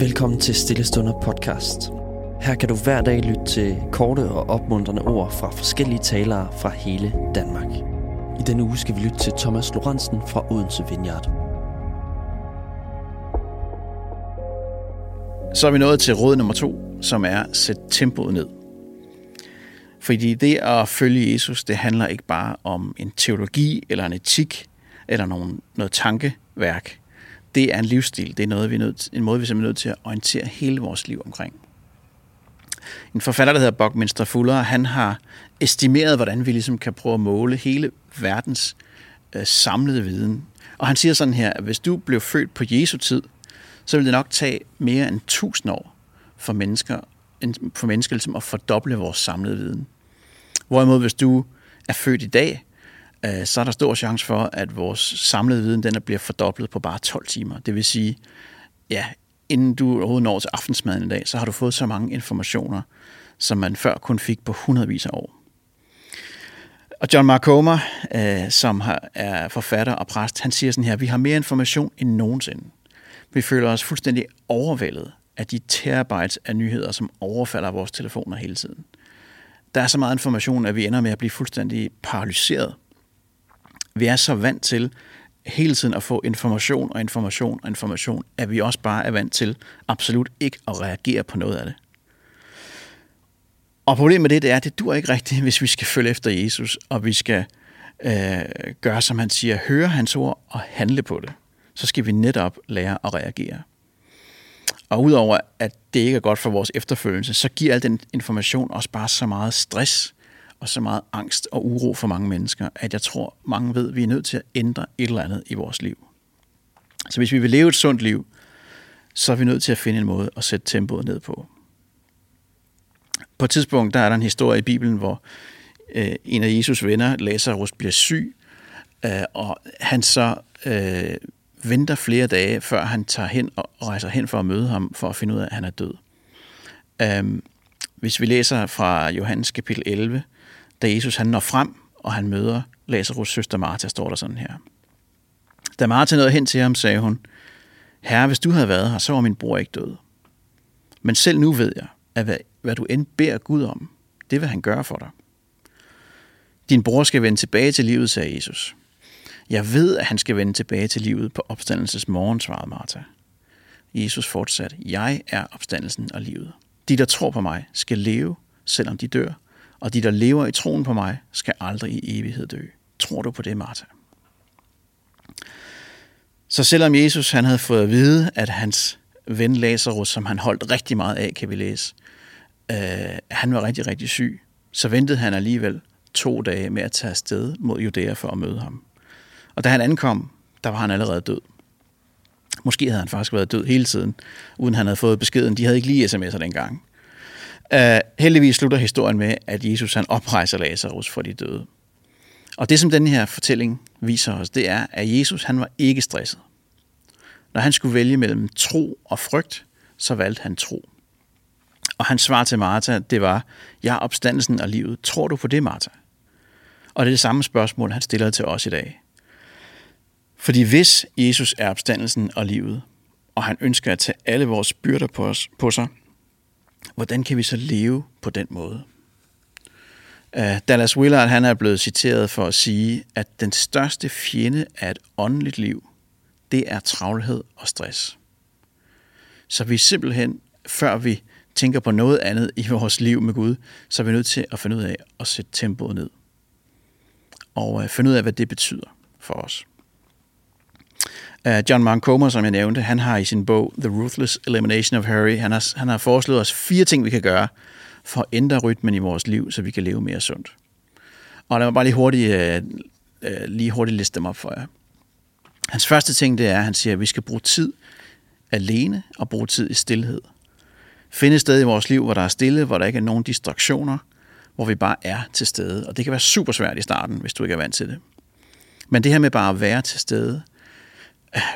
Velkommen til Stillestunder podcast. Her kan du hver dag lytte til korte og opmuntrende ord fra forskellige talere fra hele Danmark. I denne uge skal vi lytte til Thomas Lorentzen fra Odense Vineyard. Så er vi nået til råd nummer to, som er sæt tempoet ned. Fordi det at følge Jesus, det handler ikke bare om en teologi eller en etik eller nogen, noget tankeværk. Det er en livsstil. Det er noget, vi er nødt, en måde, vi er nødt til at orientere hele vores liv omkring. En forfatter, der hedder Buckminster Fuller, han har estimeret, hvordan vi ligesom kan prøve at måle hele verdens øh, samlede viden. Og han siger sådan her, at hvis du blev født på Jesu tid, så ville det nok tage mere end 1000 år for mennesker, for mennesker ligesom at fordoble vores samlede viden. Hvorimod hvis du er født i dag, øh, så er der stor chance for, at vores samlede viden den bliver fordoblet på bare 12 timer. Det vil sige, ja, inden du overhovedet når til aftensmaden i dag, så har du fået så mange informationer, som man før kun fik på hundredvis af år. Og John Mark Comer, øh, som er forfatter og præst, han siger sådan her, vi har mere information end nogensinde. Vi føler os fuldstændig overvældet af de terabytes af nyheder, som overfalder vores telefoner hele tiden. Der er så meget information, at vi ender med at blive fuldstændig paralyseret. Vi er så vant til hele tiden at få information og information og information, at vi også bare er vant til absolut ikke at reagere på noget af det. Og problemet med det, det er, at det dur ikke rigtigt, hvis vi skal følge efter Jesus, og vi skal øh, gøre, som han siger, høre hans ord og handle på det. Så skal vi netop lære at reagere. Og udover at det ikke er godt for vores efterfølgelse, så giver al den information også bare så meget stress og så meget angst og uro for mange mennesker, at jeg tror, mange ved, at vi er nødt til at ændre et eller andet i vores liv. Så hvis vi vil leve et sundt liv, så er vi nødt til at finde en måde at sætte tempoet ned på. På et tidspunkt, der er der en historie i Bibelen, hvor øh, en af Jesus venner, Lazarus, bliver syg, øh, og han så øh, venter flere dage, før han tager hen og rejser hen for at møde ham, for at finde ud af, at han er død. Øh, hvis vi læser fra Johannes kapitel 11, da Jesus han når frem, og han møder Lazarus' søster Martha, står der sådan her. Da Martha nåede hen til ham, sagde hun, Herre, hvis du havde været her, så var min bror ikke død. Men selv nu ved jeg, at hvad, hvad du end beder Gud om, det vil han gøre for dig. Din bror skal vende tilbage til livet, sagde Jesus. Jeg ved, at han skal vende tilbage til livet på opstandelses morgen, svarede Martha. Jesus fortsatte, jeg er opstandelsen og livet. De, der tror på mig, skal leve, selvom de dør, og de, der lever i troen på mig, skal aldrig i evighed dø. Tror du på det, Martha? Så selvom Jesus han havde fået at vide, at hans ven Lazarus, som han holdt rigtig meget af, kan vi læse, øh, han var rigtig, rigtig syg, så ventede han alligevel to dage med at tage afsted mod Judæa for at møde ham. Og da han ankom, der var han allerede død. Måske havde han faktisk været død hele tiden, uden han havde fået beskeden. De havde ikke lige sms'er dengang. Uh, heldigvis slutter historien med, at Jesus han oprejser Lazarus for de døde. Og det, som den her fortælling viser os, det er, at Jesus han var ikke stresset. Når han skulle vælge mellem tro og frygt, så valgte han tro. Og hans svar til Martha, det var, jeg er opstandelsen og livet. Tror du på det, Martha? Og det er det samme spørgsmål, han stiller til os i dag. Fordi hvis Jesus er opstandelsen og livet, og han ønsker at tage alle vores byrder på, os, på sig, hvordan kan vi så leve på den måde? Uh, Dallas Willard han er blevet citeret for at sige, at den største fjende af et åndeligt liv, det er travlhed og stress. Så vi simpelthen, før vi tænker på noget andet i vores liv med Gud, så er vi nødt til at finde ud af at sætte tempoet ned. Og uh, finde ud af, hvad det betyder for os. John Mark Comer, som jeg nævnte, han har i sin bog The Ruthless Elimination of Hurry, han har, han har foreslået os fire ting, vi kan gøre for at ændre rytmen i vores liv, så vi kan leve mere sundt. Og lad mig bare lige hurtigt, øh, øh lige hurtigt liste dem op for jer. Hans første ting, det er, at han siger, at vi skal bruge tid alene og bruge tid i stillhed. Finde et sted i vores liv, hvor der er stille, hvor der ikke er nogen distraktioner, hvor vi bare er til stede. Og det kan være super svært i starten, hvis du ikke er vant til det. Men det her med bare at være til stede,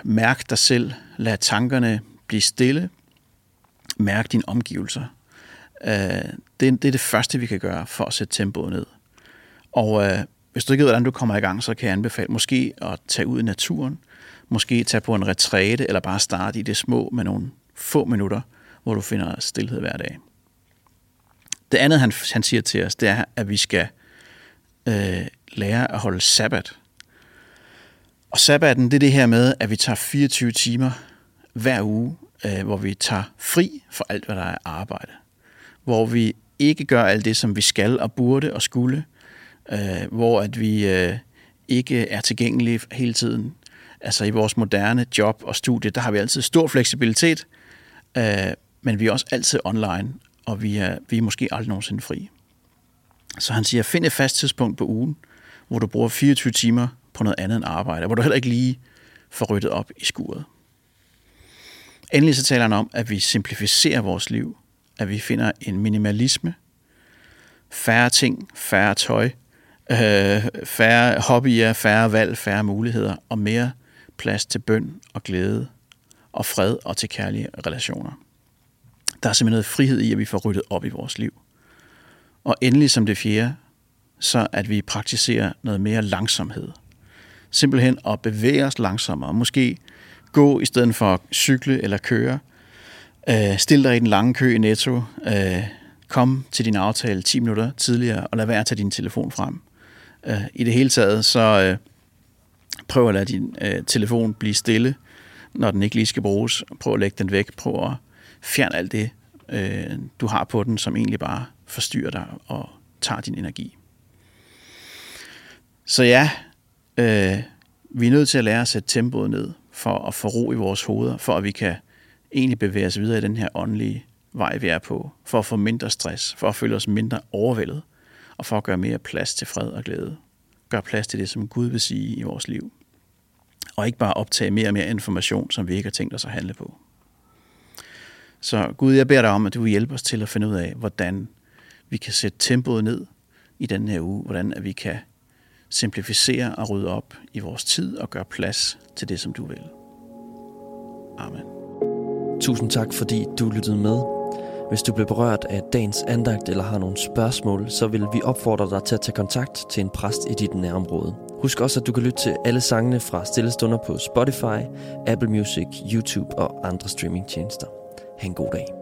Mærk dig selv. Lad tankerne blive stille. Mærk dine omgivelser. Øh, det, er det første, vi kan gøre for at sætte tempoet ned. Og øh, hvis du ikke ved, hvordan du kommer i gang, så kan jeg anbefale måske at tage ud i naturen, måske tage på en retræte, eller bare starte i det små med nogle få minutter, hvor du finder stillhed hver dag. Det andet, han, han siger til os, det er, at vi skal øh, lære at holde sabbat. Og sabbaten, det er det her med, at vi tager 24 timer hver uge, øh, hvor vi tager fri for alt, hvad der er arbejde. Hvor vi ikke gør alt det, som vi skal og burde og skulle. Øh, hvor at vi øh, ikke er tilgængelige hele tiden. Altså i vores moderne job og studie, der har vi altid stor fleksibilitet, øh, men vi er også altid online, og vi er, vi er måske aldrig nogensinde fri. Så han siger, find et fast tidspunkt på ugen, hvor du bruger 24 timer på noget andet end arbejde, hvor du heller ikke lige får ryddet op i skuret. Endelig så taler han om, at vi simplificerer vores liv, at vi finder en minimalisme, færre ting, færre tøj, øh, færre hobbyer, færre valg, færre muligheder og mere plads til bøn og glæde og fred og til kærlige relationer. Der er simpelthen noget frihed i, at vi får ryddet op i vores liv. Og endelig som det fjerde, så at vi praktiserer noget mere langsomhed. Simpelthen at bevæge os langsommere. Måske gå i stedet for at cykle eller køre. Øh, stil dig i den lange kø i Netto. Øh, kom til din aftale 10 minutter tidligere, og lad være at tage din telefon frem. Øh, I det hele taget, så øh, prøv at lade din øh, telefon blive stille, når den ikke lige skal bruges. Prøv at lægge den væk. Prøv at fjerne alt det, øh, du har på den, som egentlig bare forstyrrer dig og tager din energi. Så ja, øh, vi er nødt til at lære at sætte tempoet ned for at få ro i vores hoveder, for at vi kan egentlig bevæge os videre i den her åndelige vej, vi er på, for at få mindre stress, for at føle os mindre overvældet, og for at gøre mere plads til fred og glæde. Gør plads til det, som Gud vil sige i vores liv. Og ikke bare optage mere og mere information, som vi ikke har tænkt os at handle på. Så Gud, jeg beder dig om, at du vil hjælpe os til at finde ud af, hvordan vi kan sætte tempoet ned i den her uge, hvordan at vi kan simplificere og rydde op i vores tid og gøre plads til det, som du vil. Amen. Tusind tak, fordi du lyttede med. Hvis du blev berørt af dagens andagt eller har nogle spørgsmål, så vil vi opfordre dig til at tage kontakt til en præst i dit nærområde. Husk også, at du kan lytte til alle sangene fra Stillestunder på Spotify, Apple Music, YouTube og andre streamingtjenester. Ha' en god dag.